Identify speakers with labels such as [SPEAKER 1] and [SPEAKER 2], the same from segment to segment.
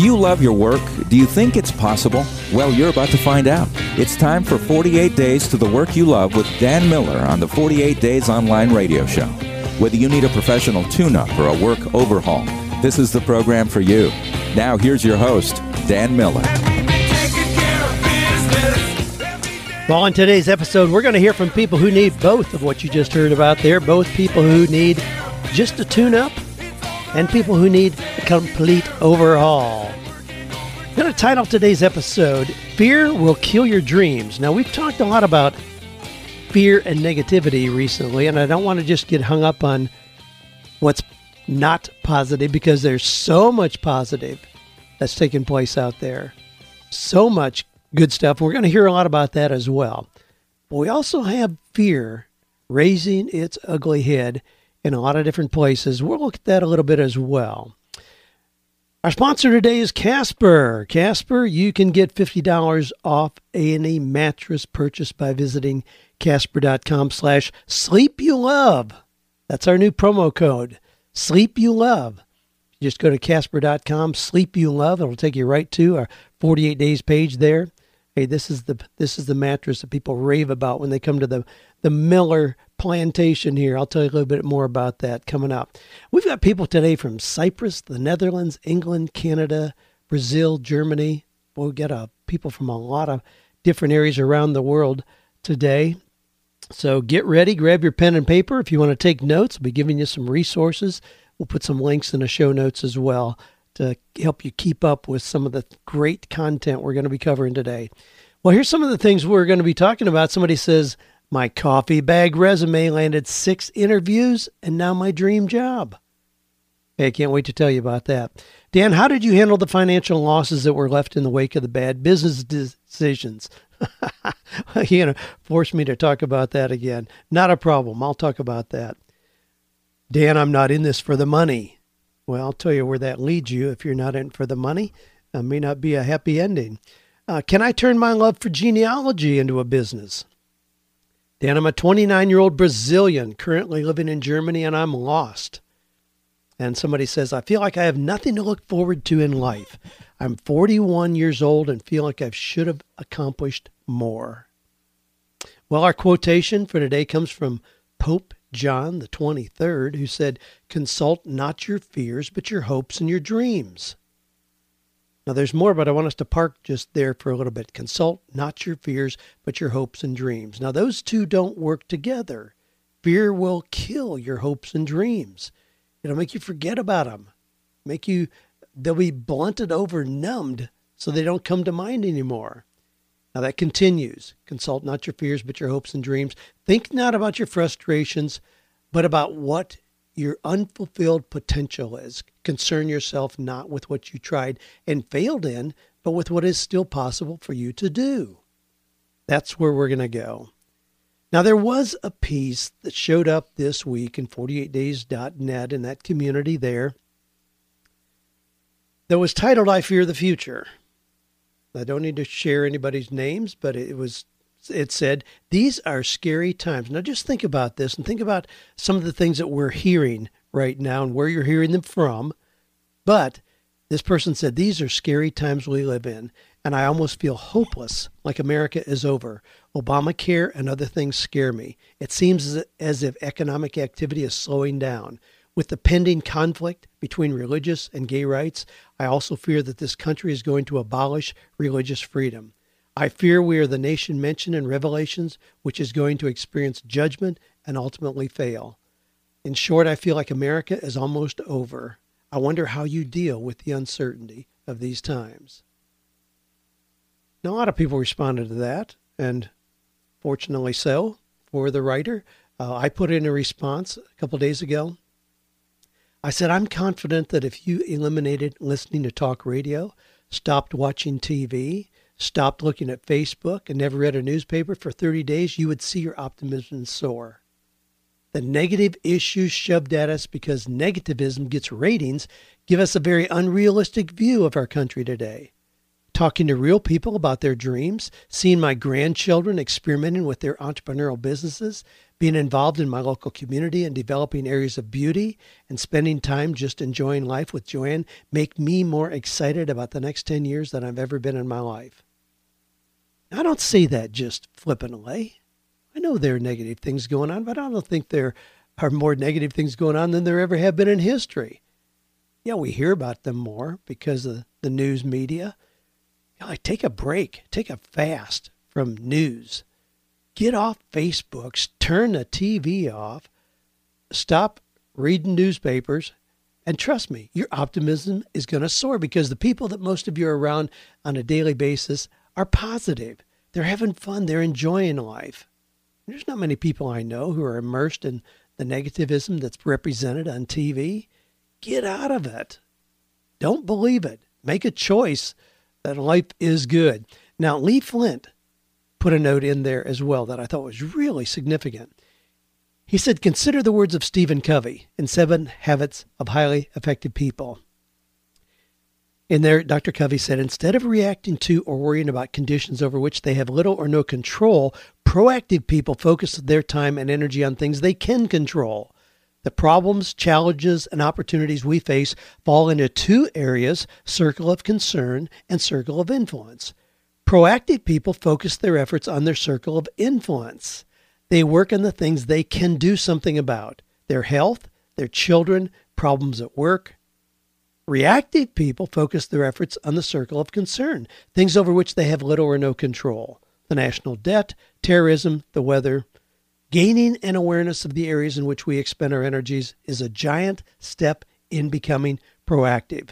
[SPEAKER 1] Do you love your work? Do you think it's possible? Well, you're about to find out. It's time for 48 Days to the Work You Love with Dan Miller on the 48 Days Online Radio Show. Whether you need a professional tune up or a work overhaul, this is the program for you. Now, here's your host, Dan Miller.
[SPEAKER 2] Well, in today's episode, we're going to hear from people who need both of what you just heard about there both people who need just a tune up and people who need a complete overhaul. I'm going to title today's episode Fear Will Kill Your Dreams. Now, we've talked a lot about fear and negativity recently, and I don't want to just get hung up on what's not positive because there's so much positive that's taking place out there. So much good stuff. We're going to hear a lot about that as well. But we also have fear raising its ugly head in a lot of different places. We'll look at that a little bit as well. Our sponsor today is Casper. Casper, you can get $50 off any mattress purchase by visiting casper.com slash sleep you love. That's our new promo code, sleep you love. Just go to casper.com, sleep you love. It'll take you right to our 48 days page there. Hey, this is the this is the mattress that people rave about when they come to the the Miller plantation here. I'll tell you a little bit more about that coming up. We've got people today from Cyprus, the Netherlands, England, Canada, Brazil, Germany. We'll get uh, people from a lot of different areas around the world today. So get ready, grab your pen and paper. If you want to take notes, I'll be giving you some resources. We'll put some links in the show notes as well to help you keep up with some of the great content we're going to be covering today. Well, here's some of the things we're going to be talking about. Somebody says, My coffee bag resume landed six interviews and now my dream job. Hey, I can't wait to tell you about that. Dan, how did you handle the financial losses that were left in the wake of the bad business decisions? you know, force me to talk about that again. Not a problem. I'll talk about that. Dan, I'm not in this for the money. Well, I'll tell you where that leads you if you're not in for the money. It may not be a happy ending. Uh, can I turn my love for genealogy into a business? Dan, I'm a 29 year old Brazilian currently living in Germany and I'm lost. And somebody says, I feel like I have nothing to look forward to in life. I'm 41 years old and feel like I should have accomplished more. Well, our quotation for today comes from Pope John the 23rd, who said, Consult not your fears, but your hopes and your dreams. Now, there's more, but I want us to park just there for a little bit. Consult not your fears, but your hopes and dreams. Now, those two don't work together. Fear will kill your hopes and dreams. It'll make you forget about them, make you, they'll be blunted over, numbed, so they don't come to mind anymore. Now that continues. Consult not your fears, but your hopes and dreams. Think not about your frustrations, but about what your unfulfilled potential is. Concern yourself not with what you tried and failed in, but with what is still possible for you to do. That's where we're going to go. Now, there was a piece that showed up this week in 48days.net in that community there that was titled I Fear the Future. I don't need to share anybody's names, but it was it said these are scary times. Now just think about this and think about some of the things that we're hearing right now and where you're hearing them from. But this person said these are scary times we live in, and I almost feel hopeless, like America is over. Obamacare and other things scare me. It seems as if economic activity is slowing down. With the pending conflict between religious and gay rights, I also fear that this country is going to abolish religious freedom. I fear we are the nation mentioned in Revelations, which is going to experience judgment and ultimately fail. In short, I feel like America is almost over. I wonder how you deal with the uncertainty of these times. Now, a lot of people responded to that, and fortunately so for the writer. Uh, I put in a response a couple days ago I said, I'm confident that if you eliminated listening to talk radio, stopped watching TV, stopped looking at Facebook, and never read a newspaper for 30 days, you would see your optimism soar. The negative issues shoved at us because negativism gets ratings give us a very unrealistic view of our country today. talking to real people about their dreams, seeing my grandchildren experimenting with their entrepreneurial businesses, being involved in my local community and developing areas of beauty, and spending time just enjoying life with Joanne make me more excited about the next 10 years than I've ever been in my life. I don't say that just flippantly. I know there are negative things going on, but I don't think there are more negative things going on than there ever have been in history. Yeah, we hear about them more because of the news media. Know, like take a break, take a fast from news. Get off Facebook, turn the TV off, stop reading newspapers, and trust me, your optimism is going to soar because the people that most of you are around on a daily basis are positive. They're having fun, they're enjoying life. There's not many people I know who are immersed in the negativism that's represented on TV. Get out of it. Don't believe it. Make a choice that life is good. Now, Lee Flint put a note in there as well that I thought was really significant. He said, Consider the words of Stephen Covey in Seven Habits of Highly Effective People. In there, Dr. Covey said, instead of reacting to or worrying about conditions over which they have little or no control, proactive people focus their time and energy on things they can control. The problems, challenges, and opportunities we face fall into two areas circle of concern and circle of influence. Proactive people focus their efforts on their circle of influence. They work on the things they can do something about their health, their children, problems at work, Reactive people focus their efforts on the circle of concern, things over which they have little or no control the national debt, terrorism, the weather. Gaining an awareness of the areas in which we expend our energies is a giant step in becoming proactive.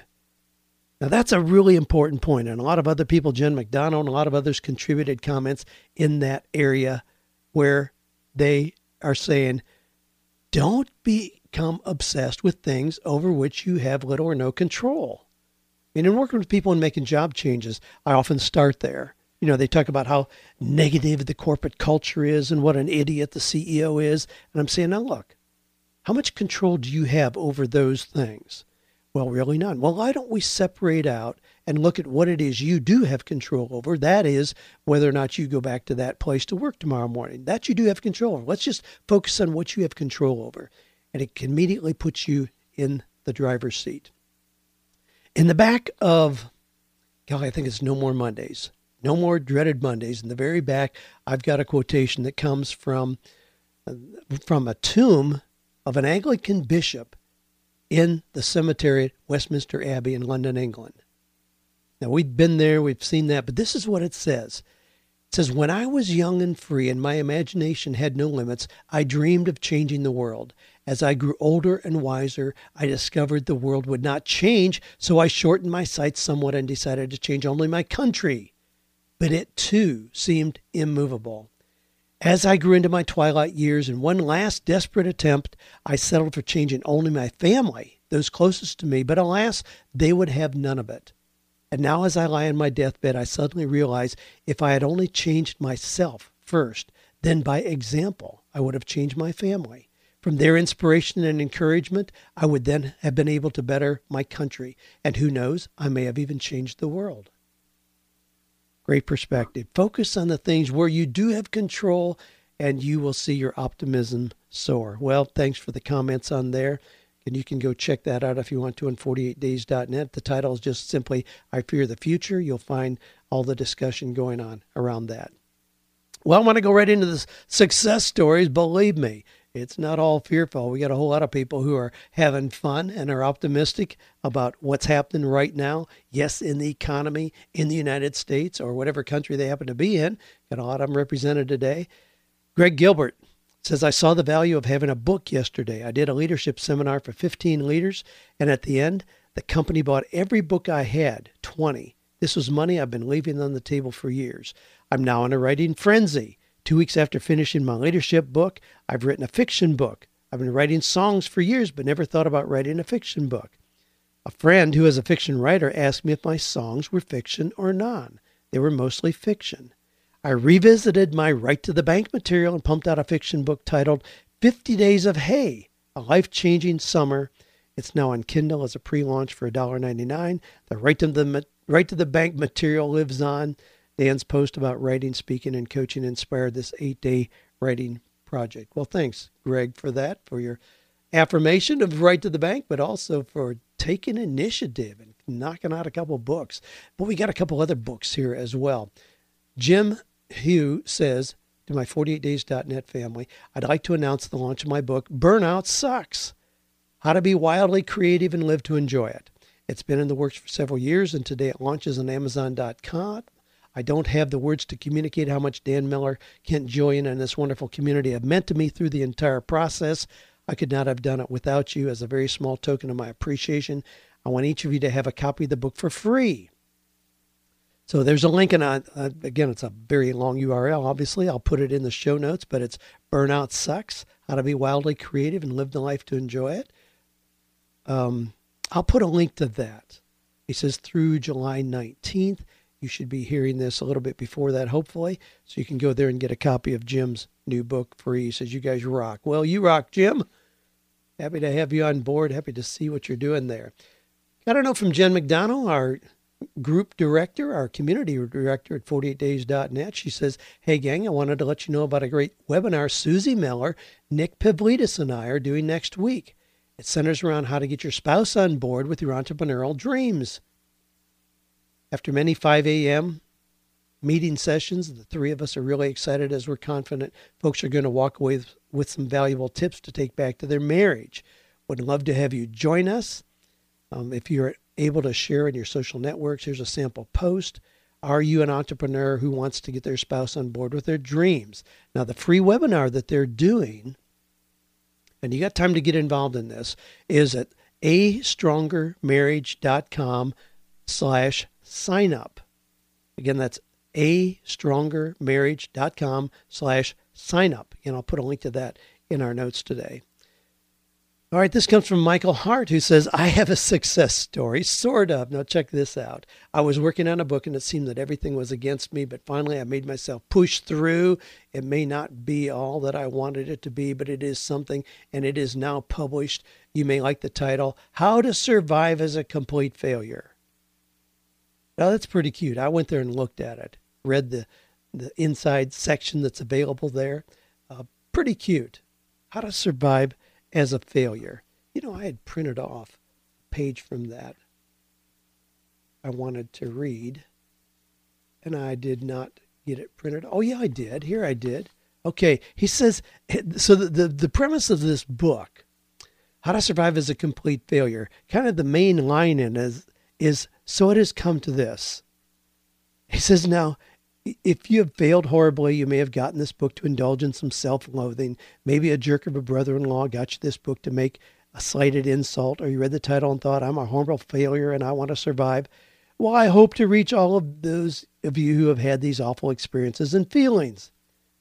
[SPEAKER 2] Now, that's a really important point, and a lot of other people, Jen McDonald and a lot of others, contributed comments in that area where they are saying, don't be become obsessed with things over which you have little or no control. And in working with people and making job changes, I often start there. You know, they talk about how negative the corporate culture is and what an idiot the CEO is. And I'm saying, now look, how much control do you have over those things? Well, really none. Well, why don't we separate out and look at what it is you do have control over? That is whether or not you go back to that place to work tomorrow morning. That you do have control over. Let's just focus on what you have control over and it immediately puts you in the driver's seat. In the back of, golly, I think it's No More Mondays, No More Dreaded Mondays, in the very back, I've got a quotation that comes from, from a tomb of an Anglican bishop in the cemetery at Westminster Abbey in London, England. Now, we've been there, we've seen that, but this is what it says. It says, When I was young and free and my imagination had no limits, I dreamed of changing the world. As I grew older and wiser, I discovered the world would not change, so I shortened my sights somewhat and decided to change only my country. But it too seemed immovable. As I grew into my twilight years, in one last desperate attempt, I settled for changing only my family, those closest to me, but alas, they would have none of it. And now, as I lie in my deathbed, I suddenly realize if I had only changed myself first, then by example, I would have changed my family. From their inspiration and encouragement, I would then have been able to better my country. And who knows, I may have even changed the world. Great perspective. Focus on the things where you do have control, and you will see your optimism soar. Well, thanks for the comments on there. And you can go check that out if you want to on 48days.net. The title is just simply I Fear the Future. You'll find all the discussion going on around that. Well, I want to go right into the success stories. Believe me, it's not all fearful. We got a whole lot of people who are having fun and are optimistic about what's happening right now. Yes, in the economy in the United States or whatever country they happen to be in. Got a lot of them represented today. Greg Gilbert says, I saw the value of having a book yesterday. I did a leadership seminar for 15 leaders, and at the end, the company bought every book I had 20. This was money I've been leaving on the table for years. I'm now in a writing frenzy. Two weeks after finishing my leadership book, I've written a fiction book. I've been writing songs for years, but never thought about writing a fiction book. A friend who is a fiction writer asked me if my songs were fiction or non. They were mostly fiction. I revisited my Write to the Bank material and pumped out a fiction book titled 50 Days of Hay, a life changing summer It's now on Kindle as a pre-launch for $1.99. The right to the Write to the bank material lives on. Dan's post about writing, speaking, and coaching inspired this eight-day writing project. Well, thanks, Greg, for that, for your affirmation of Write to the bank, but also for taking initiative and knocking out a couple books. But we got a couple other books here as well. Jim Hugh says to my 48days.net family, I'd like to announce the launch of my book, Burnout Sucks How to Be Wildly Creative and Live to Enjoy It. It's been in the works for several years, and today it launches on Amazon.com. I don't have the words to communicate how much Dan Miller, Kent Julian, and this wonderful community have meant to me through the entire process. I could not have done it without you. As a very small token of my appreciation, I want each of you to have a copy of the book for free. So there's a link, and again, it's a very long URL. Obviously, I'll put it in the show notes, but it's Burnout Sucks How to Be Wildly Creative and Live the Life to Enjoy It. Um, I'll put a link to that. He says through July 19th. You should be hearing this a little bit before that, hopefully. So you can go there and get a copy of Jim's new book free. He says, You guys rock. Well, you rock, Jim. Happy to have you on board. Happy to see what you're doing there. Got to know from Jen McDonald, our group director, our community director at 48days.net. She says, Hey, gang, I wanted to let you know about a great webinar Susie Miller, Nick Pavlidis, and I are doing next week. It centers around how to get your spouse on board with your entrepreneurial dreams. After many 5 a.m. meeting sessions, the three of us are really excited as we're confident folks are going to walk away with, some valuable tips to take back to their marriage. Would love to have you join us. Um, if you're able to share in your social networks, here's a sample post. Are you an entrepreneur who wants to get their spouse on board with their dreams? Now, the free webinar that they're doing and you got time to get involved in this, is at astrongermarriage.com slash sign up. Again, that's astrongermarriage.com slash sign up. And I'll put a link to that in our notes today. All right, this comes from Michael Hart, who says, I have a success story, sort of. Now, check this out. I was working on a book and it seemed that everything was against me, but finally I made myself push through. It may not be all that I wanted it to be, but it is something, and it is now published. You may like the title How to Survive as a Complete Failure. Now, that's pretty cute. I went there and looked at it, read the, the inside section that's available there. Uh, pretty cute. How to Survive as a failure. You know, I had printed off a page from that I wanted to read, and I did not get it printed. Oh, yeah, I did. Here I did. Okay, he says so. The, the, the premise of this book, How to Survive as a Complete Failure, kind of the main line in is, is so it has come to this. He says, Now, if you have failed horribly, you may have gotten this book to indulge in some self loathing. Maybe a jerk of a brother in law got you this book to make a slighted insult, or you read the title and thought, I'm a horrible failure and I want to survive. Well, I hope to reach all of those of you who have had these awful experiences and feelings.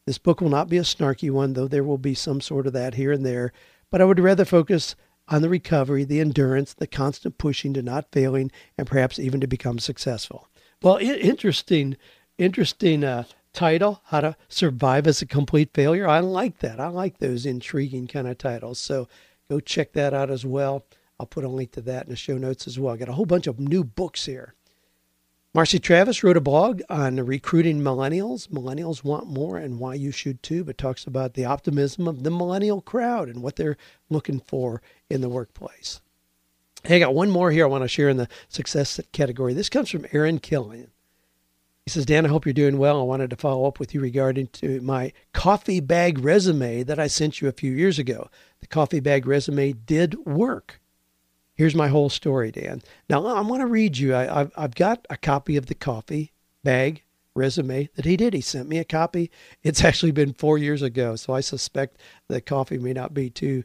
[SPEAKER 2] This book will not be a snarky one, though there will be some sort of that here and there, but I would rather focus on the recovery, the endurance, the constant pushing to not failing, and perhaps even to become successful. Well, interesting interesting uh, title, How to Survive as a Complete Failure. I like that. I like those intriguing kind of titles. So go check that out as well. I'll put a link to that in the show notes as well. I got a whole bunch of new books here. Marcy Travis wrote a blog on recruiting millennials. Millennials want more and why you should too, but talks about the optimism of the millennial crowd and what they're looking for in the workplace. Hey, I got one more here I want to share in the success category. This comes from Aaron Killian. He says, Dan, I hope you're doing well. I wanted to follow up with you regarding to my coffee bag resume that I sent you a few years ago. The coffee bag resume did work. Here's my whole story, Dan. Now I want to read you. I, I've, I've got a copy of the coffee bag resume that he did. He sent me a copy. It's actually been four years ago, so I suspect the coffee may not be too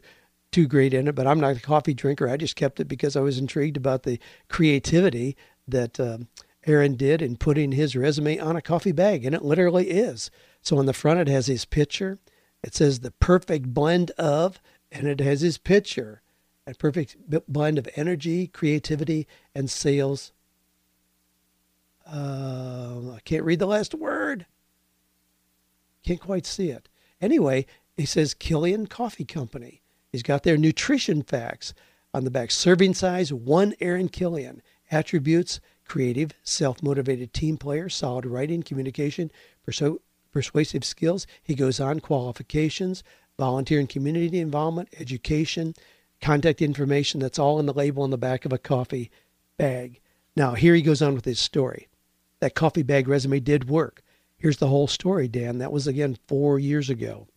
[SPEAKER 2] too great in it. But I'm not a coffee drinker. I just kept it because I was intrigued about the creativity that um, Aaron did in putting his resume on a coffee bag, and it literally is. So on the front, it has his picture. It says the perfect blend of, and it has his picture. A perfect blend of energy, creativity, and sales. Uh, I can't read the last word. Can't quite see it. Anyway, he says Killian Coffee Company. He's got their nutrition facts. On the back, serving size, one Aaron Killian. Attributes, creative, self motivated team player, solid writing, communication, persu- persuasive skills. He goes on, qualifications, volunteer and community involvement, education, contact information. That's all in the label on the back of a coffee bag. Now, here he goes on with his story. That coffee bag resume did work. Here's the whole story, Dan. That was again four years ago.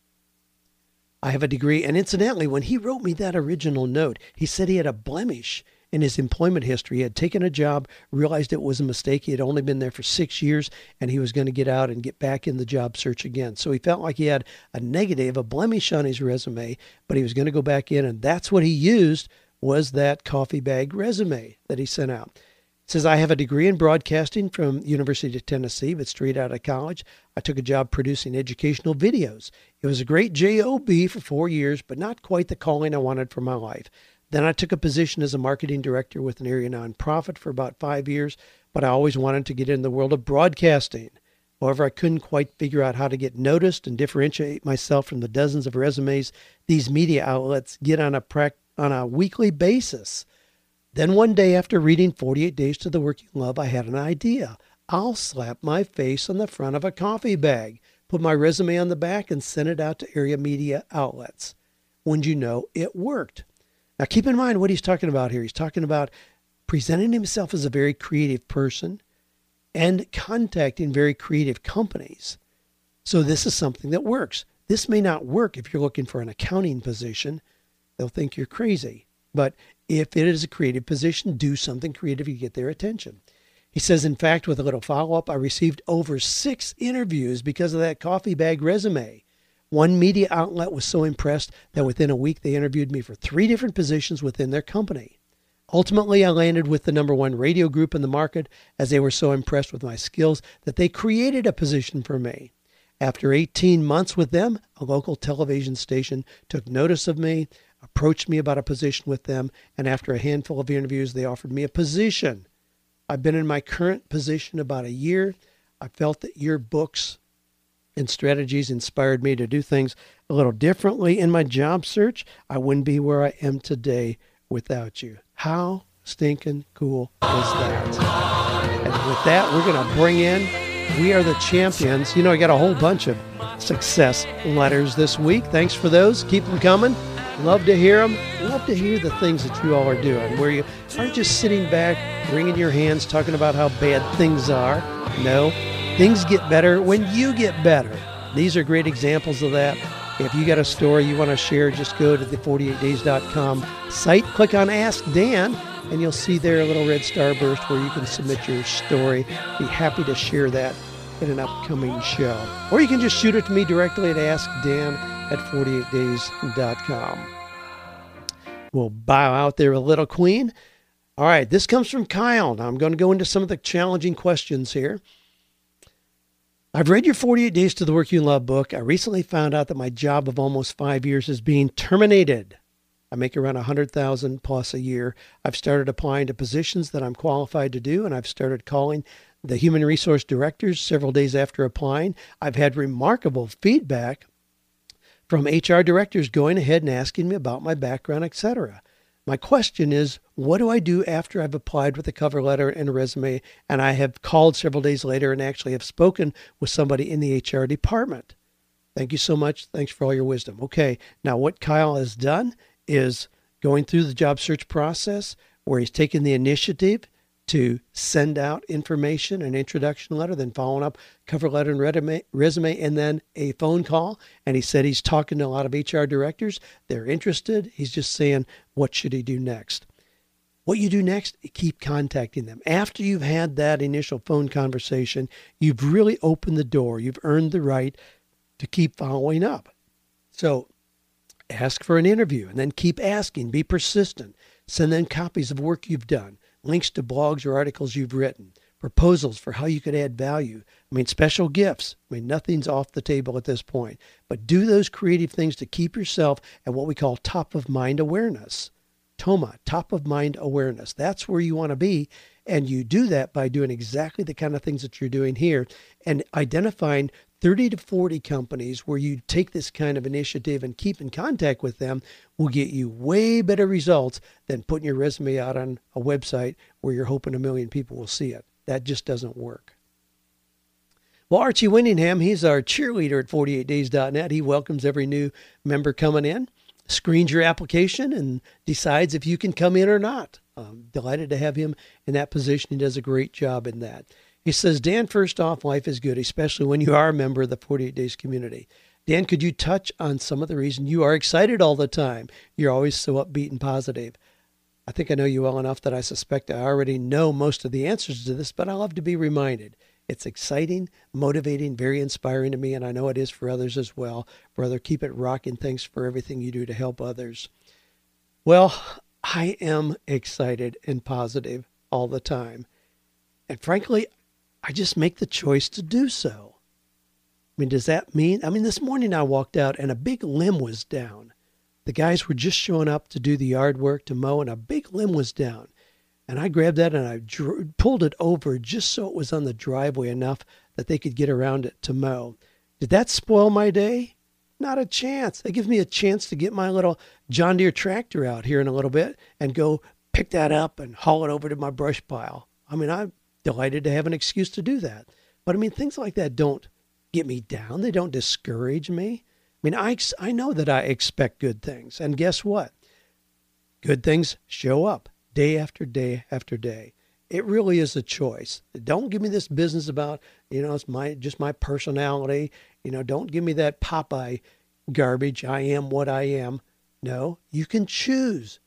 [SPEAKER 2] I have a degree, and incidentally, when he wrote me that original note, he said he had a blemish in his employment history. He had taken a job, realized it was a mistake. He had only been there for six years, and he was going to get out and get back in the job search again. So he felt like he had a negative, a blemish on his resume, but he was going to go back in, and that's what he used was that coffee bag resume that he sent out. It says I have a degree in broadcasting from University of Tennessee, but straight out of college, I took a job producing educational videos. It was a great job for four years, but not quite the calling I wanted for my life. Then I took a position as a marketing director with an area nonprofit for about five years, but I always wanted to get in the world of broadcasting. However, I couldn't quite figure out how to get noticed and differentiate myself from the dozens of resumes these media outlets get on a on a weekly basis. Then one day after reading 48 Days to the Work You Love, I had an idea. I'll slap my face on the front of a coffee bag, put my resume on the back, and send it out to area media outlets. Wouldn't you know, it worked. Now, keep in mind what he's talking about here. He's talking about presenting himself as a very creative person and contacting very creative companies. So, this is something that works. This may not work if you're looking for an accounting position. They'll think you're crazy. But if it is a creative position, do something creative to get their attention. He says, in fact, with a little follow up, I received over six interviews because of that coffee bag resume. One media outlet was so impressed that within a week they interviewed me for three different positions within their company. Ultimately, I landed with the number one radio group in the market as they were so impressed with my skills that they created a position for me. After 18 months with them, a local television station took notice of me, approached me about a position with them, and after a handful of interviews, they offered me a position. I've been in my current position about a year. I felt that your books and strategies inspired me to do things a little differently in my job search. I wouldn't be where I am today without you. How stinking cool is that? And with that, we're going to bring in We Are the Champions. You know, I got a whole bunch of success letters this week. Thanks for those. Keep them coming. Love to hear them. Love to hear the things that you all are doing, where you aren't just sitting back, wringing your hands, talking about how bad things are. No, Things get better when you get better. These are great examples of that. If you got a story you want to share, just go to the 48days.com site, click on Ask Dan, and you'll see there a little red starburst where you can submit your story. Be happy to share that in an upcoming show. Or you can just shoot it to me directly at askdan at 48days.com. We'll bow out there a little queen. All right, this comes from Kyle. Now I'm going to go into some of the challenging questions here. I've read your 48 Days to the Work You Love book. I recently found out that my job of almost five years is being terminated. I make around 100,000 plus a year. I've started applying to positions that I'm qualified to do, and I've started calling the human resource directors several days after applying. I've had remarkable feedback from HR directors going ahead and asking me about my background, etc. My question is, what do I do after I've applied with a cover letter and a resume and I have called several days later and actually have spoken with somebody in the HR department? Thank you so much. Thanks for all your wisdom. Okay, now what Kyle has done is going through the job search process where he's taken the initiative to send out information, an introduction letter, then following up cover letter and resume, and then a phone call. And he said he's talking to a lot of HR directors. They're interested. He's just saying, what should he do next? What you do next, keep contacting them. After you've had that initial phone conversation, you've really opened the door. You've earned the right to keep following up. So ask for an interview and then keep asking. Be persistent. Send them copies of work you've done links to blogs or articles you've written, proposals for how you could add value. I mean, special gifts. I mean, nothing's off the table at this point. But do those creative things to keep yourself at what we call top of mind awareness. TOMA, top of mind awareness. That's where you want to be. And you do that by doing exactly the kind of things that you're doing here and identifying 30 to 40 companies where you take this kind of initiative and keep in contact with them will get you way better results than putting your resume out on a website where you're hoping a million people will see it. That just doesn't work. Well, Archie Winningham, he's our cheerleader at 48days.net. He welcomes every new member coming in, screens your application, and decides if you can come in or not. I'm delighted to have him in that position. He does a great job in that. He says, Dan, first off, life is good, especially when you are a member of the 48 Days community. Dan, could you touch on some of the reason you are excited all the time? You're always so upbeat and positive. I think I know you well enough that I suspect I already know most of the answers to this, but I love to be reminded. It's exciting, motivating, very inspiring to me, and I know it is for others as well. Brother, keep it rocking. Thanks for everything you do to help others. Well, I am excited and positive all the time. And frankly, I just make the choice to do so. I mean, does that mean? I mean, this morning I walked out and a big limb was down. The guys were just showing up to do the yard work to mow, and a big limb was down. And I grabbed that and I dr- pulled it over just so it was on the driveway enough that they could get around it to mow. Did that spoil my day? Not a chance. It gives me a chance to get my little John Deere tractor out here in a little bit and go pick that up and haul it over to my brush pile. I mean, I'm delighted to have an excuse to do that. But I mean, things like that don't get me down, they don't discourage me. I mean, I, I know that I expect good things. And guess what? Good things show up day after day after day. It really is a choice. Don't give me this business about, you know, it's my just my personality. You know, don't give me that Popeye garbage. I am what I am. No, you can choose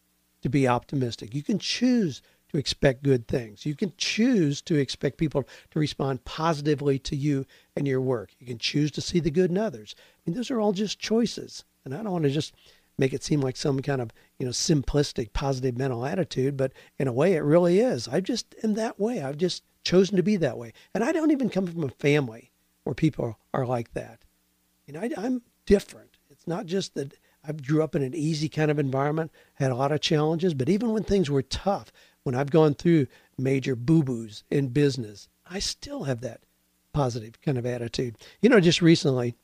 [SPEAKER 2] to be optimistic. You can choose to expect good things. You can choose to expect people to respond positively to you and your work. You can choose to see the good in others. I mean, those are all just choices. And I don't want to just make it seem like some kind of you know simplistic positive mental attitude but in a way it really is i just am that way i've just chosen to be that way and i don't even come from a family where people are like that you know I, i'm different it's not just that i grew up in an easy kind of environment had a lot of challenges but even when things were tough when i've gone through major boo-boos in business i still have that positive kind of attitude you know just recently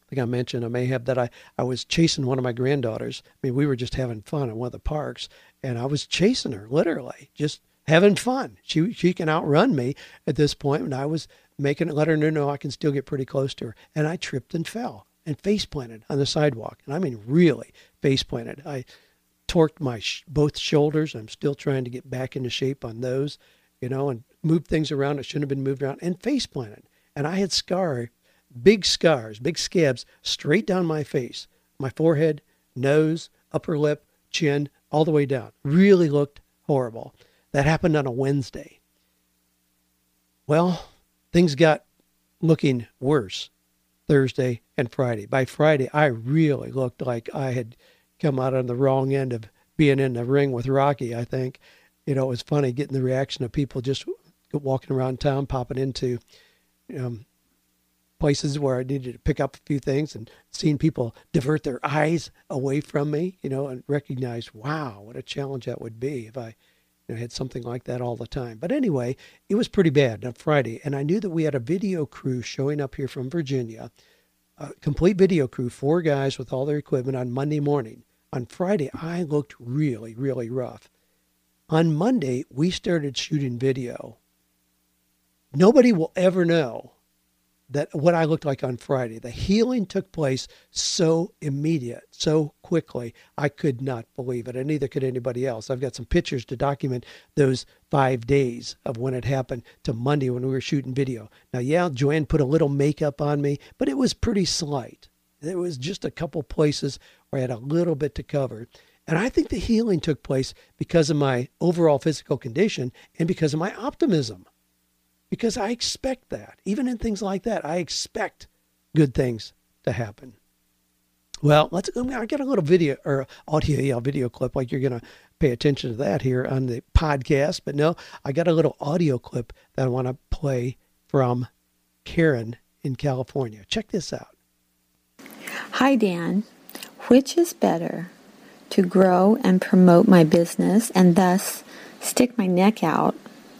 [SPEAKER 2] I think I mentioned I may have that I, I was chasing one of my granddaughters. I mean, we were just having fun at one of the parks, and I was chasing her literally, just having fun. She she can outrun me at this point, and I was making it let her know, no, I can still get pretty close to her. And I tripped and fell and face planted on the sidewalk, and I mean really face planted. I torqued my sh- both shoulders. I'm still trying to get back into shape on those, you know, and moved things around that shouldn't have been moved around, and face planted. And I had scar big scars, big scabs straight down my face, my forehead, nose, upper lip, chin, all the way down. Really looked horrible. That happened on a Wednesday. Well, things got looking worse Thursday and Friday. By Friday, I really looked like I had come out on the wrong end of being in the ring with Rocky, I think. You know, it was funny getting the reaction of people just walking around town, popping into um, places where I needed to pick up a few things and seeing people divert their eyes away from me, you know, and recognize, wow, what a challenge that would be if I you know, had something like that all the time. But anyway, it was pretty bad on Friday. And I knew that we had a video crew showing up here from Virginia, a complete video crew, four guys with all their equipment on Monday morning. On Friday, I looked really, really rough. On Monday, we started shooting video. Nobody will ever know that what I looked like on Friday. The healing took place so immediate, so quickly. I could not believe it, and neither could anybody else. I've got some pictures to document those five days of when it happened to Monday when we were shooting video. Now, yeah, Joanne put a little makeup on me, but it was pretty slight. There was just a couple places where I had a little bit to cover. And I think the healing took place because of my overall physical condition and because of my optimism because I expect that. Even in things like that, I expect good things to happen. Well, let's. I got a little video or audio, yeah, video clip. Like you're gonna pay attention to that here on the podcast, but no, I got a little audio clip that I want to play from Karen in California. Check this out.
[SPEAKER 3] Hi, Dan. Which is better, to grow and promote my business and thus stick my neck out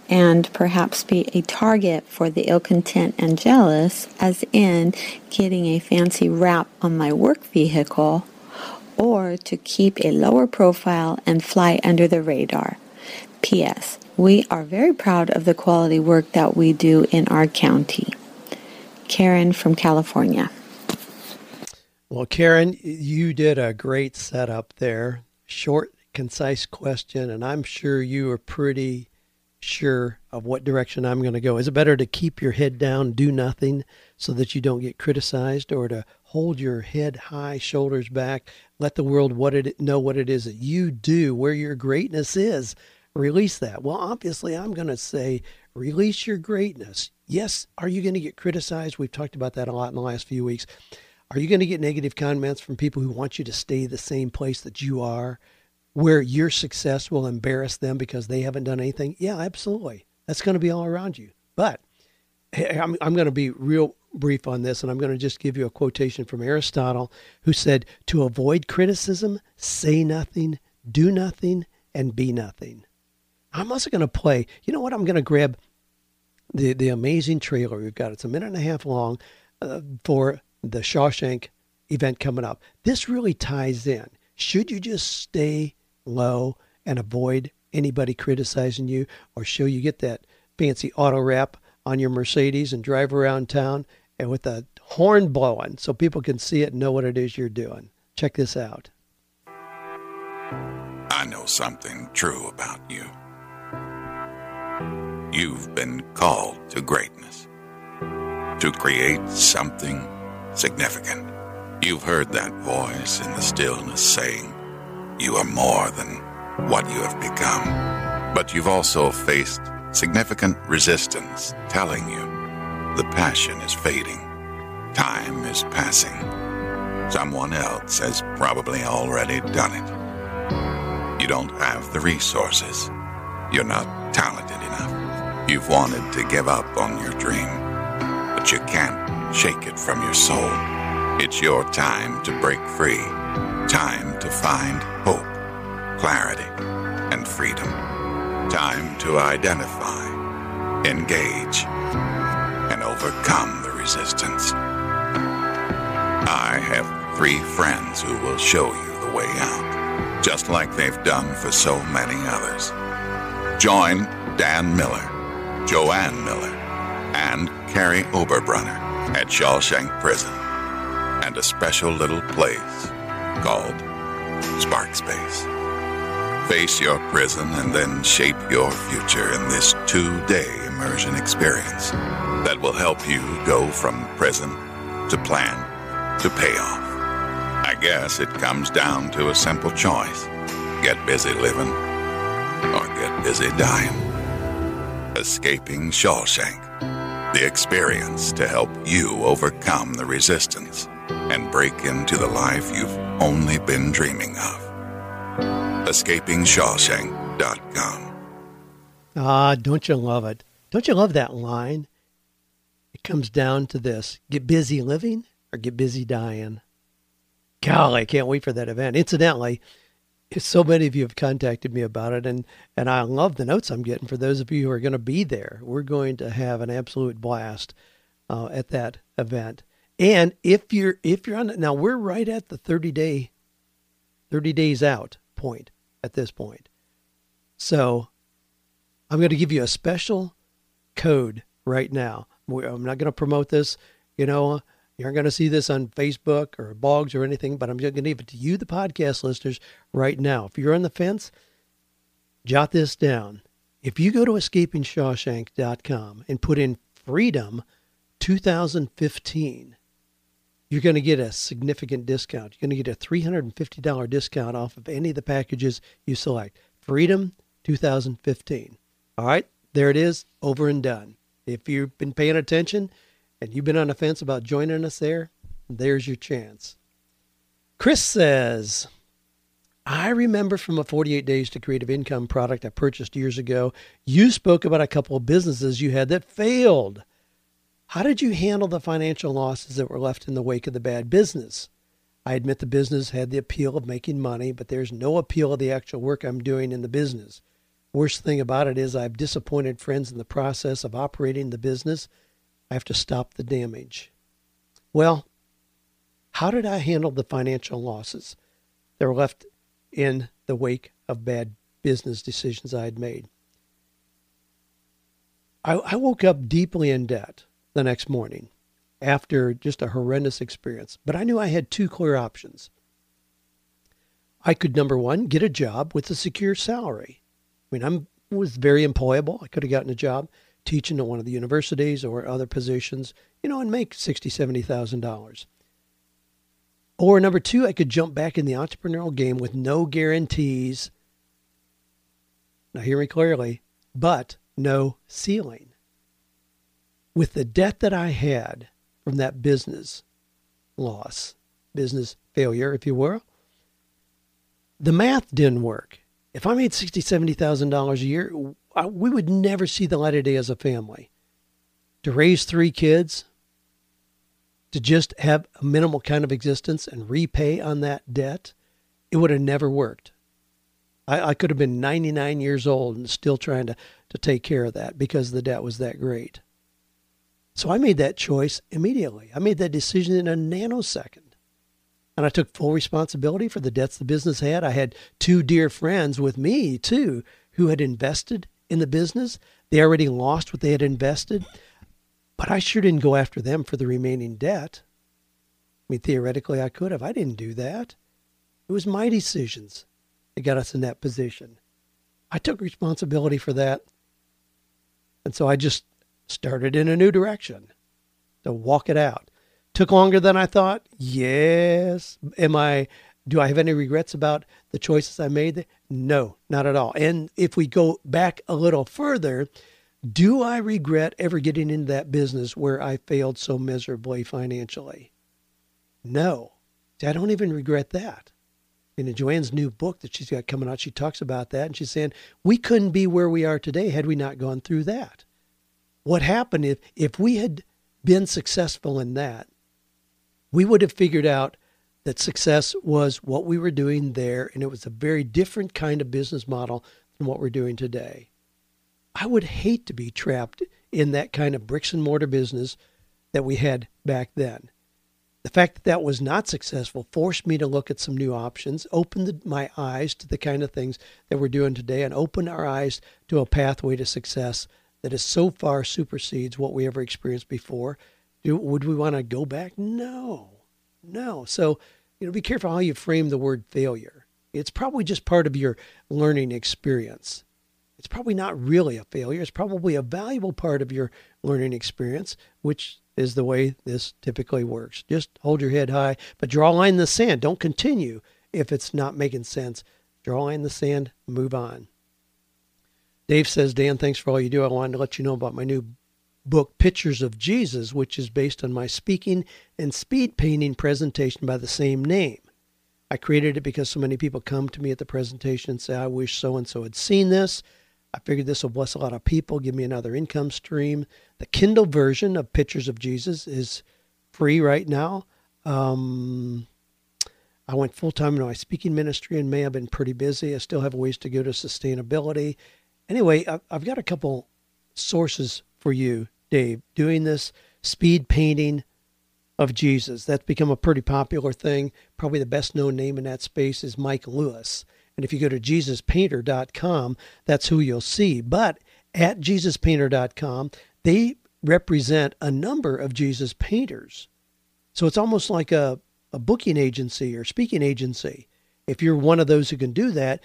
[SPEAKER 3] and perhaps be a target for the ill content and jealous, as in getting a fancy wrap on my work vehicle, or to keep a lower profile and fly under the radar. P.S. We are very proud of the quality work that we do in our county. Karen from California.
[SPEAKER 2] Well, Karen, you did a great setup there. Short, concise question, and I'm sure you are pretty sure of what direction I'm going to go. Is it better to keep your head down, do nothing, so that you don't get criticized, or to hold your head high, shoulders back, let the world what it know what it is that you do, where your greatness is, release that? Well, obviously, I'm going to say release your greatness. Yes, are you going to get criticized? We've talked about that a lot in the last few weeks. Are you going to get negative comments from people who want you to stay the same place that you are? where your success will embarrass them because they haven't done anything? Yeah, absolutely. That's going to be all around you. But I'm, I'm going to be real brief on this, and I'm going to just give you a quotation from Aristotle, who said, To avoid criticism, say nothing, do nothing, and be nothing. I'm also going to play, you know what? I'm going to grab the, the amazing trailer we've got. It's a minute and a half long uh, for the Shawshank event coming up. This really ties in. Should you just stay low and avoid anybody criticizing you or should you get that fancy auto wrap on your Mercedes and drive around town and with a horn blowing so people can see it and know what it is you're doing. Check this out.
[SPEAKER 4] I know something true about you. You've been called to greatness, to create something significant. You've heard that voice in the stillness saying, you are more than what you have become. But you've also faced significant resistance telling you the passion is fading, time is passing. Someone else has probably already done it. You don't have the resources. You're not talented enough. You've wanted to give up on your dream, but you can't shake it from your soul. It's your time to break free Time to find hope, clarity, and freedom. Time to identify, engage, and overcome the resistance. I have three friends who will show you the way out, just like they've done for so many others. Join Dan Miller, Joanne Miller, and Kary Oberbrunner at Shawshank Prison and a special little place called Spark Space. Face your prison and then shape your future in this two day immersion experience that will help you go from prison to plan to payoff. I guess it comes down to a simple choice get busy living or get busy dying. Escaping Shawshank, the experience to help you overcome the resistance and break into the life you've only been dreaming of. EscapingShawshank.com.
[SPEAKER 2] Ah, don't you love it? Don't you love that line? It comes down to this get busy living or get busy dying. Golly, I can't wait for that event. Incidentally, so many of you have contacted me about it, and, and I love the notes I'm getting for those of you who are going to be there. We're going to have an absolute blast uh, at that event. And if you're if you're on now we're right at the 30 day 30 days out point at this point. So I'm going to give you a special code right now. I'm not going to promote this, you know, you aren't going to see this on Facebook or blogs or anything, but I'm just going to give it to you, the podcast listeners, right now. If you're on the fence, jot this down. If you go to escapingshawshank.com and put in freedom 2015, you're going to get a significant discount. You're going to get a $350 discount off of any of the packages you select. Freedom 2015. All right, there it is, over and done. If you've been paying attention and you've been on the fence about joining us there, there's your chance. Chris says, I remember from a 48 Days to Creative Income product I purchased years ago, you spoke about a couple of businesses you had that failed. How did you handle the financial losses that were left in the wake of the bad business? I admit the business had the appeal of making money, but there's no appeal of the actual work I'm doing in the business. Worst thing about it is I've disappointed friends in the process of operating the business. I have to stop the damage. Well, how did I handle the financial losses that were left in the wake of bad business decisions I had made? I, I woke up deeply in debt the next morning after just a horrendous experience, but I knew I had two clear options. I could, number one, get a job with a secure salary. I mean, I was very employable. I could have gotten a job teaching at one of the universities or other positions, you know, and make sixty, seventy thousand dollars. Or number two, I could jump back in the entrepreneurial game with no guarantees. Now, hear me clearly, but no ceiling. With the debt that I had from that business loss, business failure, if you will, the math didn't work. If I made sixty, seventy thousand dollars a year, We would never see the light of day as a family. To raise three kids, to just have a minimal kind of existence and repay on that debt, it would have never worked. I, I could have been 99 years old and still trying to, to take care of that because the debt was that great. So I made that choice immediately. I made that decision in a nanosecond. And I took full responsibility for the debts the business had. I had two dear friends with me, too, who had invested in the business. They already lost what they had invested. But I sure didn't go after them for the remaining debt. I mean, theoretically, I could have. I didn't do that. It was my decisions that got us in that position. I took responsibility for that. And so I just started in a new direction to walk it out. Took longer than I thought. Yes. Am I do I have any regrets about the choices I made? No, not at all. And if we go back a little further, do I regret ever getting into that business where I failed so miserably financially? No. I don't even regret that. In Joanne's new book that she's got coming out, she talks about that and she's saying, we couldn't be where we are today had we not gone through that. What happened if, if we had been successful in that, we would have figured out that success was what we were doing there, and it was a very different kind of business model than what we're doing today. I would hate to be trapped in that kind of bricks and mortar business that we had back then. The fact that that was not successful forced me to look at some new options, opened my eyes to the kind of things that we're doing today, and opened our eyes to a pathway to success that is so far supersedes what we ever experienced before. Do, would we want to go back? No, no. So, you know, be careful how you frame the word failure. It's probably just part of your learning experience it's probably not really a failure. It's probably a valuable part of your learning experience, which is the way this typically works. Just hold your head high, but draw a line in the sand. Don't continue if it's not making sense. Draw a line in the sand, move on. Dave says, Dan, thanks for all you do. I wanted to let you know about my new book, Pictures of Jesus, which is based on my speaking and speed painting presentation by the same name. I created it because so many people come to me at the presentation and say, I wish so and so had seen this. I figured this will bless a lot of people, give me another income stream. The Kindle version of Pictures of Jesus is free right now. Um, I went full time in my speaking ministry in May. I've been pretty busy. I still have ways to go to sustainability. Anyway, I've got a couple sources for you, Dave, doing this speed painting of Jesus. That's become a pretty popular thing. Probably the best known name in that space is Mike Lewis. And if you go to jesuspainter.com, that's who you'll see. But at jesuspainter.com, they represent a number of Jesus painters. So it's almost like a, a booking agency or speaking agency. If you're one of those who can do that,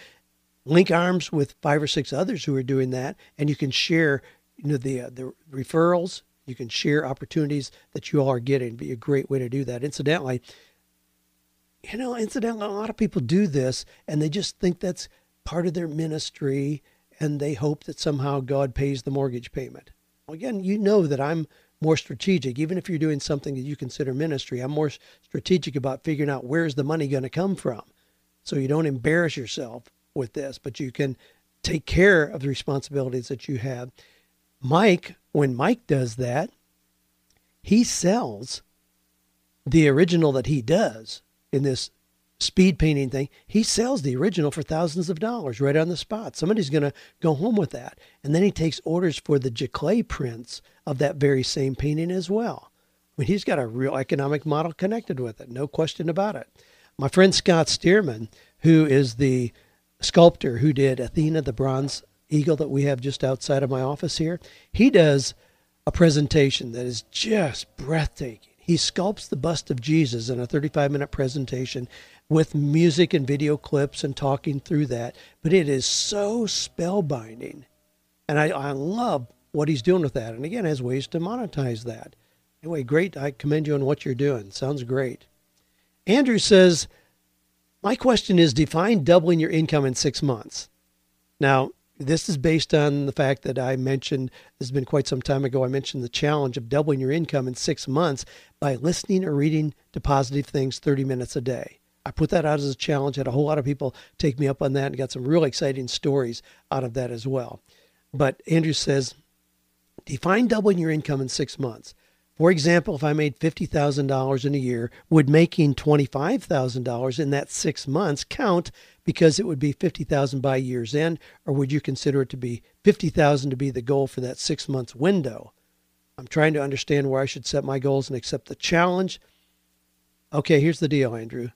[SPEAKER 2] link arms with five or six others who are doing that, and you can share you know, the, uh, the referrals. You can share opportunities that you all are getting. Be a great way to do that. Incidentally, you know, incidentally, a lot of people do this and they just think that's part of their ministry and they hope that somehow God pays the mortgage payment. Again, you know that I'm more strategic. Even if you're doing something that you consider ministry, I'm more strategic about figuring out where's the money going to come from. So you don't embarrass yourself with this, but you can take care of the responsibilities that you have. Mike, when Mike does that, he sells the original that he does in this speed painting thing. He sells the original for thousands of dollars right on the spot. Somebody's going to go home with that. And then he takes orders for the Giclée prints of that very same painting as well. I mean, he's got a real economic model connected with it, no question about it. My friend Scott Stearman, who is the sculptor who did Athena, the bronze eagle that we have just outside of my office here, he does a presentation that is just breathtaking. He sculpts the bust of Jesus in a 35 minute presentation with music and video clips and talking through that. But it is so spellbinding. And I, I love what he's doing with that. And again, has ways to monetize that. Anyway, great. I commend you on what you're doing. Sounds great. Andrew says, My question is define doubling your income in six months. Now, this is based on the fact that I mentioned, this has been quite some time ago, I mentioned the challenge of doubling your income in six months by listening or reading to positive things 30 minutes a day. I put that out as a challenge, had a whole lot of people take me up on that and got some really exciting stories out of that as well. But Andrew says, define doubling your income in six months. For example, if I made $50,000 in a year, would making $25,000 in that six months count because it would be 50,000 by year's end, or would you consider it to be 50,000 to be the goal for that six months window? I'm trying to understand where I should set my goals and accept the challenge. Okay, here's the deal, Andrew.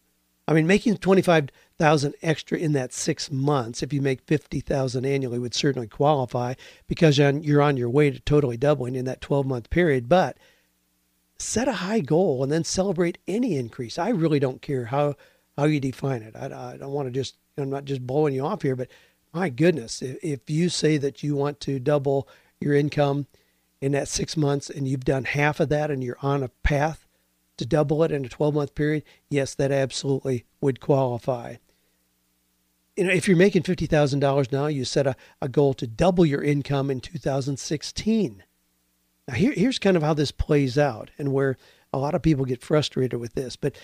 [SPEAKER 2] I mean, making 25,000 extra in that 6 months if you make 50,000 annually would certainly qualify because you're on your way to totally doubling in that 12-month period, but set a high goal and then celebrate any increase. I really don't care how how you define it. I, I don't want to just I'm not just blowing you off here, but my goodness, if, if you say that you want to double your income in that six months and you've done half of that and you're on a path to double it in a 12 month period, yes, that absolutely would qualify. You know, if you're making $50,000 now, you set a, a goal to double your income in 2016. Now, here, here's kind of how this plays out and where a lot of people get frustrated with this. But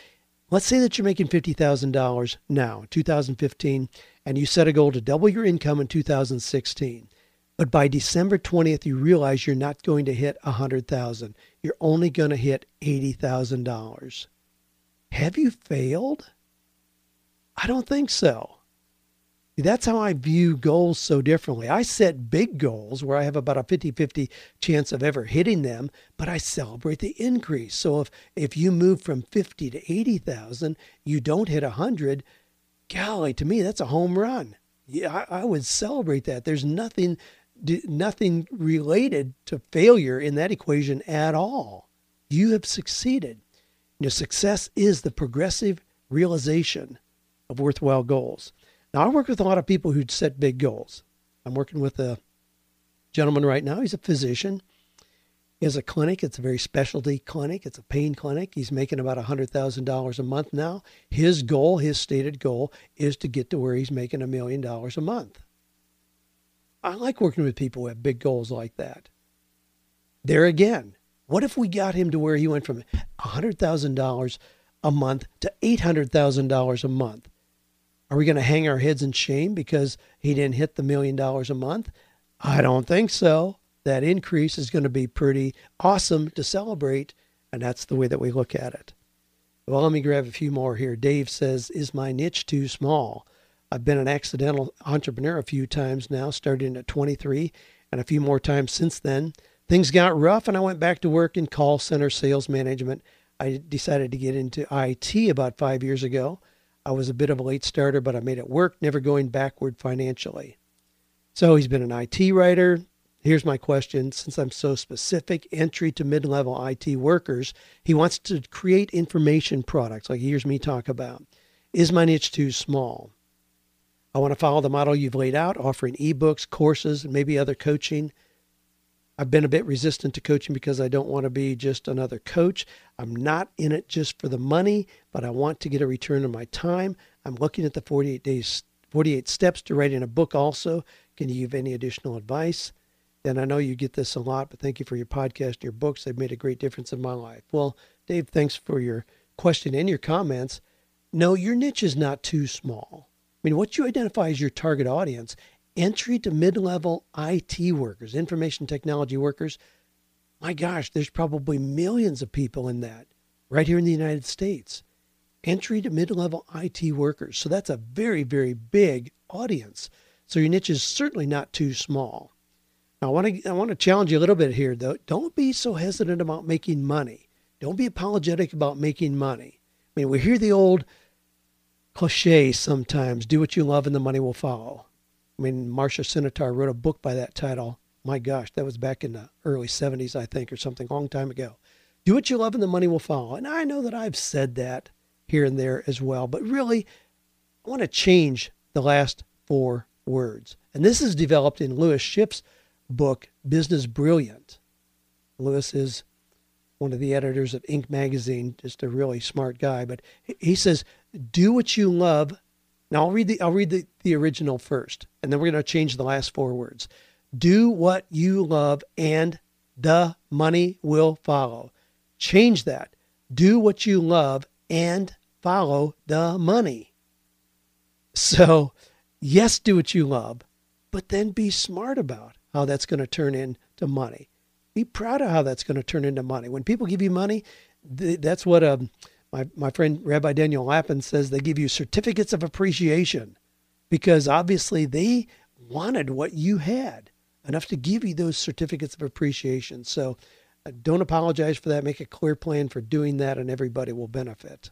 [SPEAKER 2] let's say that you're making $50,000 now, 2015, and you set a goal to double your income in 2016. But by December 20th, you realize you're not going to hit 100,000. You're only going to hit $80,000. Have you failed? I don't think so. That's how I view goals so differently. I set big goals where I have about a 50-50 chance of ever hitting them, but I celebrate the increase. So if if you move from 50 to 80,000, you don't hit 100, golly, to me that's a home run. Yeah, I, I would celebrate that. There's nothing nothing related to failure in that equation at all. You have succeeded. You know, success is the progressive realization of worthwhile goals. Now, I work with a lot of people who set big goals. I'm working with a gentleman right now. He's a physician. He has a clinic. It's a very specialty clinic. It's a pain clinic. He's making about $100,000 a month now. His goal, his stated goal, is to get to where he's making a million dollars a month. I like working with people who have big goals like that. There again, what if we got him to where he went from $100,000 a month to $800,000 a month? Are we going to hang our heads in shame because he didn't hit the million dollars a month? I don't think so. That increase is going to be pretty awesome to celebrate, and that's the way that we look at it. Well, let me grab a few more here. Dave says, Is my niche too small? I've been an accidental entrepreneur a few times now, starting at 23 and a few more times since then. Things got rough, and I went back to work in call center sales management. I decided to get into IT about five years ago. I was a bit of a late starter, but I made it work, never going backward financially. So he's been an IT writer. Here's my question since I'm so specific, entry to mid level IT workers, he wants to create information products like he hears me talk about. Is my niche too small? I want to follow the model you've laid out, offering ebooks, courses, and maybe other coaching. I've been a bit resistant to coaching because I don't want to be just another coach. I'm not in it just for the money, but I want to get a return on my time. I'm looking at the 48 days 48 steps to writing a book also. Can you give any additional advice? And I know you get this a lot, but thank you for your podcast, your books. They've made a great difference in my life. Well, Dave, thanks for your question and your comments. No, your niche is not too small. I mean, what you identify as your target audience entry to mid level IT workers, information technology workers, my gosh, there's probably millions of people in that right here in the United States. entry to mid level IT workers. So that's a very, very big audience. So your niche is certainly not too small. Now, I want to I want to challenge you a little bit here, though. Don't be so hesitant about making money. Don't be apologetic about making money. I mean, we hear the old cliche sometimes: "Do what you love, and the money will follow." I mean, Marsha Sinetar wrote a book by that title. My gosh, that was back in the early 70s, I think, or something, a long time ago. Do what you love, and the money will follow. And I know that I've said that here and there as well, but really, I want to change the last four words. And this is developed in Lewis Schiff's book, Business Brilliant. Lewis is one of the editors of Inc. magazine, just a really smart guy. But he says, "Do what you love." Now I'll read the I'll read the, the original first, and then we're going to change the last four words. Do what you love, and the money will follow. Change that. Do what you love, and follow the money. So, yes, do what you love, but then be smart about how that's going to turn into money. Be proud of how that's going to turn into money. When people give you money, that's what um, my, my friend Rabbi Daniel Lapin says they give you certificates of appreciation because obviously they wanted what you had enough to give you those certificates of appreciation. So uh, don't apologize for that. Make a clear plan for doing that, and everybody will benefit.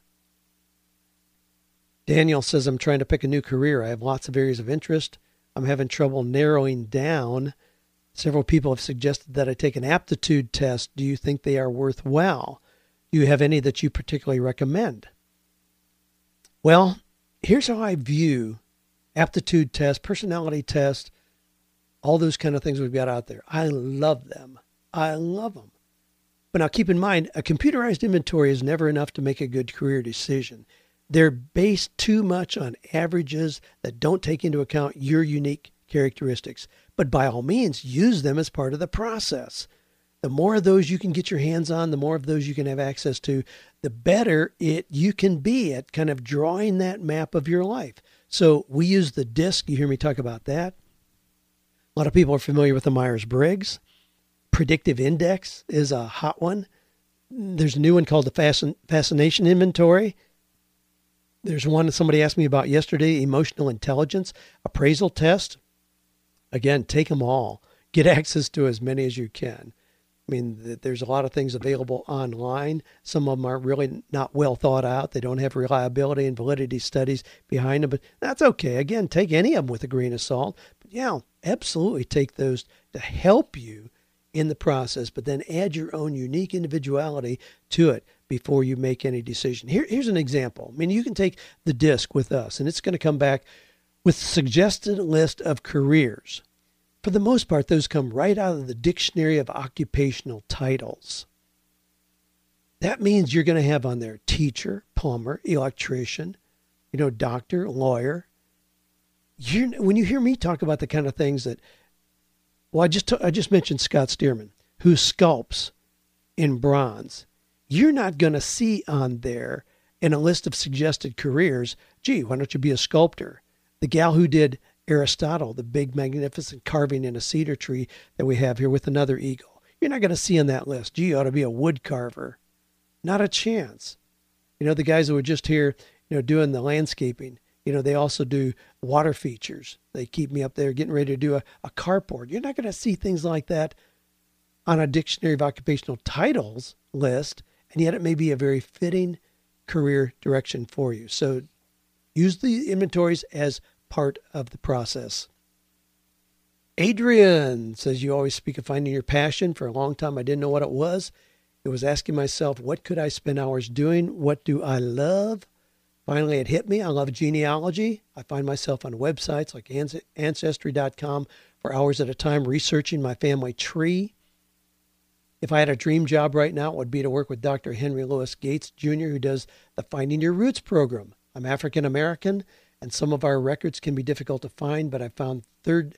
[SPEAKER 2] Daniel says, I'm trying to pick a new career. I have lots of areas of interest. I'm having trouble narrowing down. Several people have suggested that I take an aptitude test. Do you think they are worthwhile? Do you have any that you particularly recommend? Well, here's how I view aptitude test, personality test, all those kind of things we've got out there. I love them. I love them. But now keep in mind, a computerized inventory is never enough to make a good career decision. They're based too much on averages that don't take into account your unique characteristics. But by all means, use them as part of the process. The more of those you can get your hands on, the more of those you can have access to, the better it you can be at kind of drawing that map of your life. So we use the DISC. You hear me talk about that. A lot of people are familiar with the Myers Briggs. Predictive Index is a hot one. There's a new one called the Fascination Inventory. There's one that somebody asked me about yesterday emotional intelligence appraisal test. Again, take them all. Get access to as many as you can. I mean, there's a lot of things available online. Some of them are really not well thought out. They don't have reliability and validity studies behind them, but that's okay. Again, take any of them with a grain of salt. But yeah, absolutely take those to help you in the process, but then add your own unique individuality to it before you make any decision. Here, here's an example. I mean, you can take the disc with us, and it's going to come back with suggested list of careers. For the most part, those come right out of the dictionary of occupational titles. That means you're going to have on there teacher, plumber, electrician, you know, doctor, lawyer. You're, when you hear me talk about the kind of things that well, I just I just mentioned Scott Stearman, who sculpts in bronze. You're not going to see on there in a list of suggested careers, gee, why don't you be a sculptor? The gal who did Aristotle, the big magnificent carving in a cedar tree that we have here with another eagle. You're not going to see on that list, gee, you ought to be a wood carver. Not a chance. You know, the guys that were just here, you know, doing the landscaping, you know, they also do water features. They keep me up there getting ready to do a, a carport. You're not going to see things like that on a dictionary of occupational titles list, and yet it may be a very fitting career direction for you. So use the inventories as part of the process. Adrian says, You always speak of finding your passion. For a long time, I didn't know what it was. It was asking myself, What could I spend hours doing? What do I love? Finally, it hit me. I love genealogy. I find myself on websites like Ancestry.com for hours at a time researching my family tree. If I had a dream job right now, it would be to work with Dr. Henry Louis Gates Jr., who does the Finding Your Roots program. I'm African American, and some of our records can be difficult to find, but I found third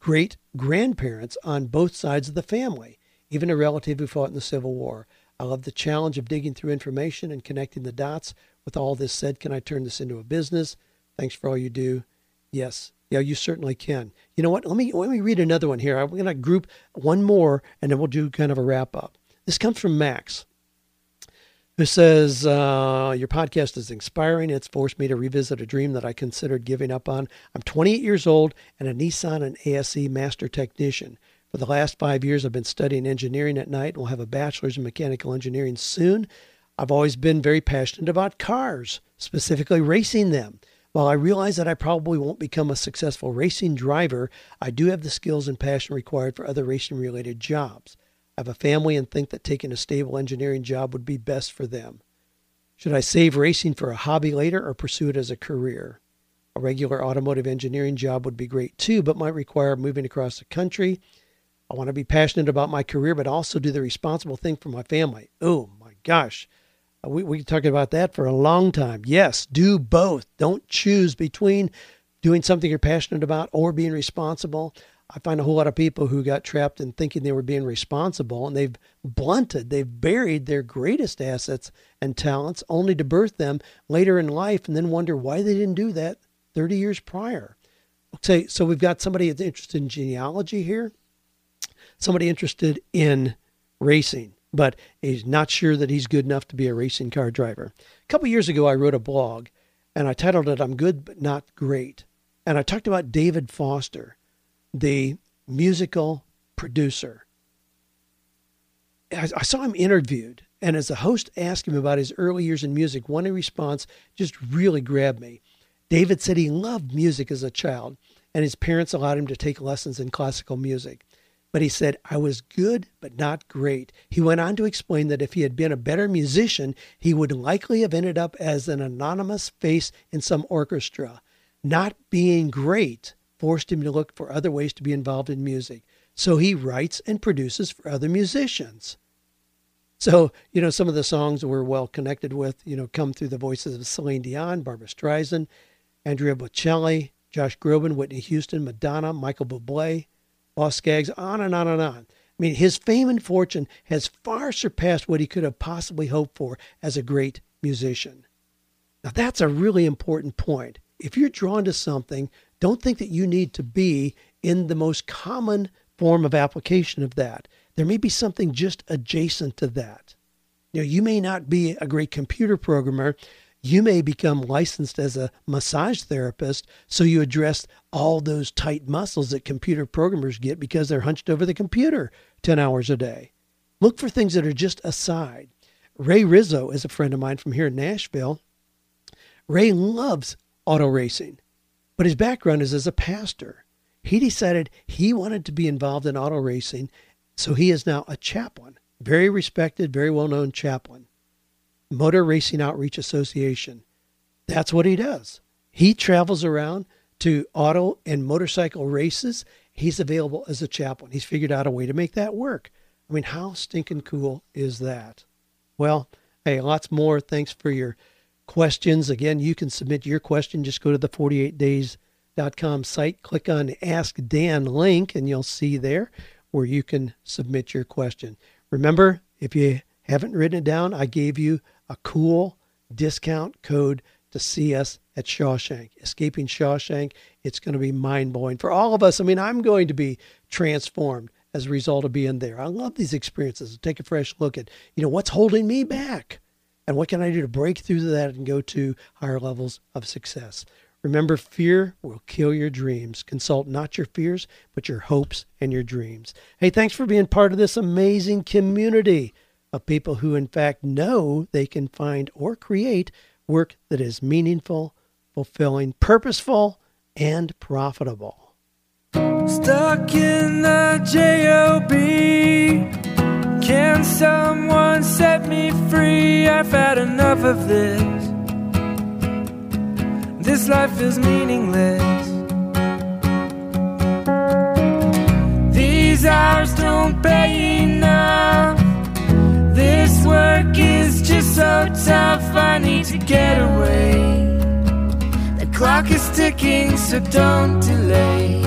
[SPEAKER 2] great grandparents on both sides of the family, even a relative who fought in the Civil War. I love the challenge of digging through information and connecting the dots with all this said, can I turn this into a business? Thanks for all you do. Yes. Yeah, you certainly can. You know what? Let me let me read another one here. I'm going to group one more and then we'll do kind of a wrap up. This comes from Max. Who says, uh, Your podcast is inspiring. It's forced me to revisit a dream that I considered giving up on. I'm 28 years old and a Nissan and ASE master technician. For the last five years, I've been studying engineering at night and will have a bachelor's in mechanical engineering soon. I've always been very passionate about cars, specifically racing them. While I realize that I probably won't become a successful racing driver, I do have the skills and passion required for other racing related jobs. Have a family and think that taking a stable engineering job would be best for them. Should I save racing for a hobby later or pursue it as a career? A regular automotive engineering job would be great too, but might require moving across the country. I want to be passionate about my career, but also do the responsible thing for my family. Oh my gosh. Uh, we, we talked about that for a long time. Yes, do both. Don't choose between doing something you're passionate about or being responsible. I find a whole lot of people who got trapped in thinking they were being responsible and they've blunted, they've buried their greatest assets and talents only to birth them later in life and then wonder why they didn't do that 30 years prior. Okay, so we've got somebody that's interested in genealogy here, somebody interested in racing, but he's not sure that he's good enough to be a racing car driver. A couple years ago, I wrote a blog and I titled it I'm Good But Not Great. And I talked about David Foster the musical producer. I, I saw him interviewed, and as the host asked him about his early years in music, one response just really grabbed me. David said he loved music as a child, and his parents allowed him to take lessons in classical music. But he said, I was good, but not great. He went on to explain that if he had been a better musician, he would likely have ended up as an anonymous face in some orchestra. Not being great forced him to look for other ways to be involved in music. So he writes and produces for other musicians. So, you know, some of the songs we're well connected with, you know, come through the voices of Celine Dion, Barbra Streisand, Andrea Bocelli, Josh Groban, Whitney Houston, Madonna, Michael Bublé, Boz Scaggs, on and on and on. I mean, his fame and fortune has far surpassed what he could have possibly hoped for as a great musician. Now, that's a really important point. If you're drawn to something, don't think that you need to be in the most common form of application of that. There may be something just adjacent to that. You know, you may not be a great computer programmer. You may become licensed as a massage therapist, so you address all those tight muscles that computer programmers get because they're hunched over the computer 10 hours a day. Look for things that are just aside. Ray Rizzo is a friend of mine from here in Nashville. Ray loves auto racing but his background is as a pastor. He decided he wanted to be involved in auto racing, so he is now a chaplain, very respected, very well known chaplain. Motor Racing Outreach Association. That's what he does. He travels around to auto and motorcycle races. He's available as a chaplain. He's figured out a way to make that work. I mean, how stinking cool is that? Well, hey, lots more. Thanks for your questions. Again, you can submit your question. Just go to the 48days.com site, click on Ask Dan link, and you'll see there where you can submit your question. Remember, if you haven't written it down, I gave you a cool discount code to see us at Shawshank. Escaping Shawshank, it's going to be mind blowing for all of us. I mean, I'm going to be transformed as a result of being there. I love these experiences. Take a fresh look at, you know, what's holding me back. And what can I do to break through that and go to higher levels of success? Remember, fear will kill your dreams. Consult not your fears, but your hopes and your dreams. Hey, thanks for being part of this amazing community of people who, in fact, know they can find or create work that is meaningful, fulfilling, purposeful, and profitable.
[SPEAKER 5] Stuck in the JOB. Can someone set me free? I've had enough of this. This life is meaningless. These hours don't pay enough. This work is just so tough. I need to get away. The clock is ticking, so don't delay.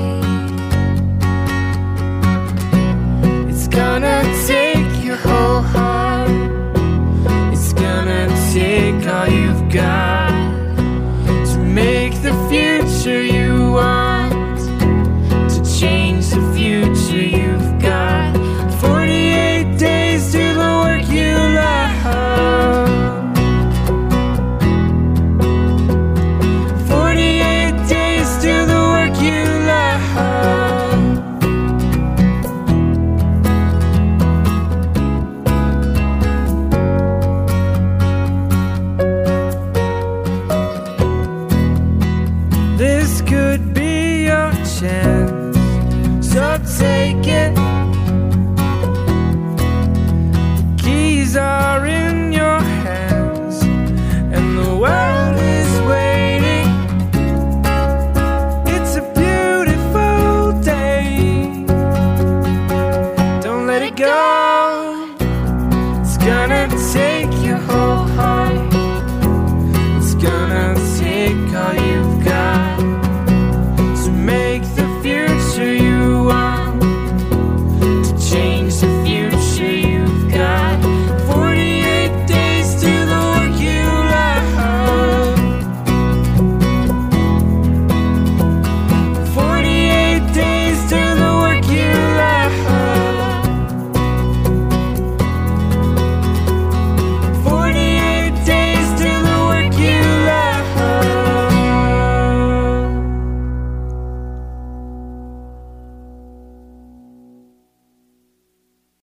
[SPEAKER 5] It's gonna take whole heart. It's gonna take all you've got to make the future.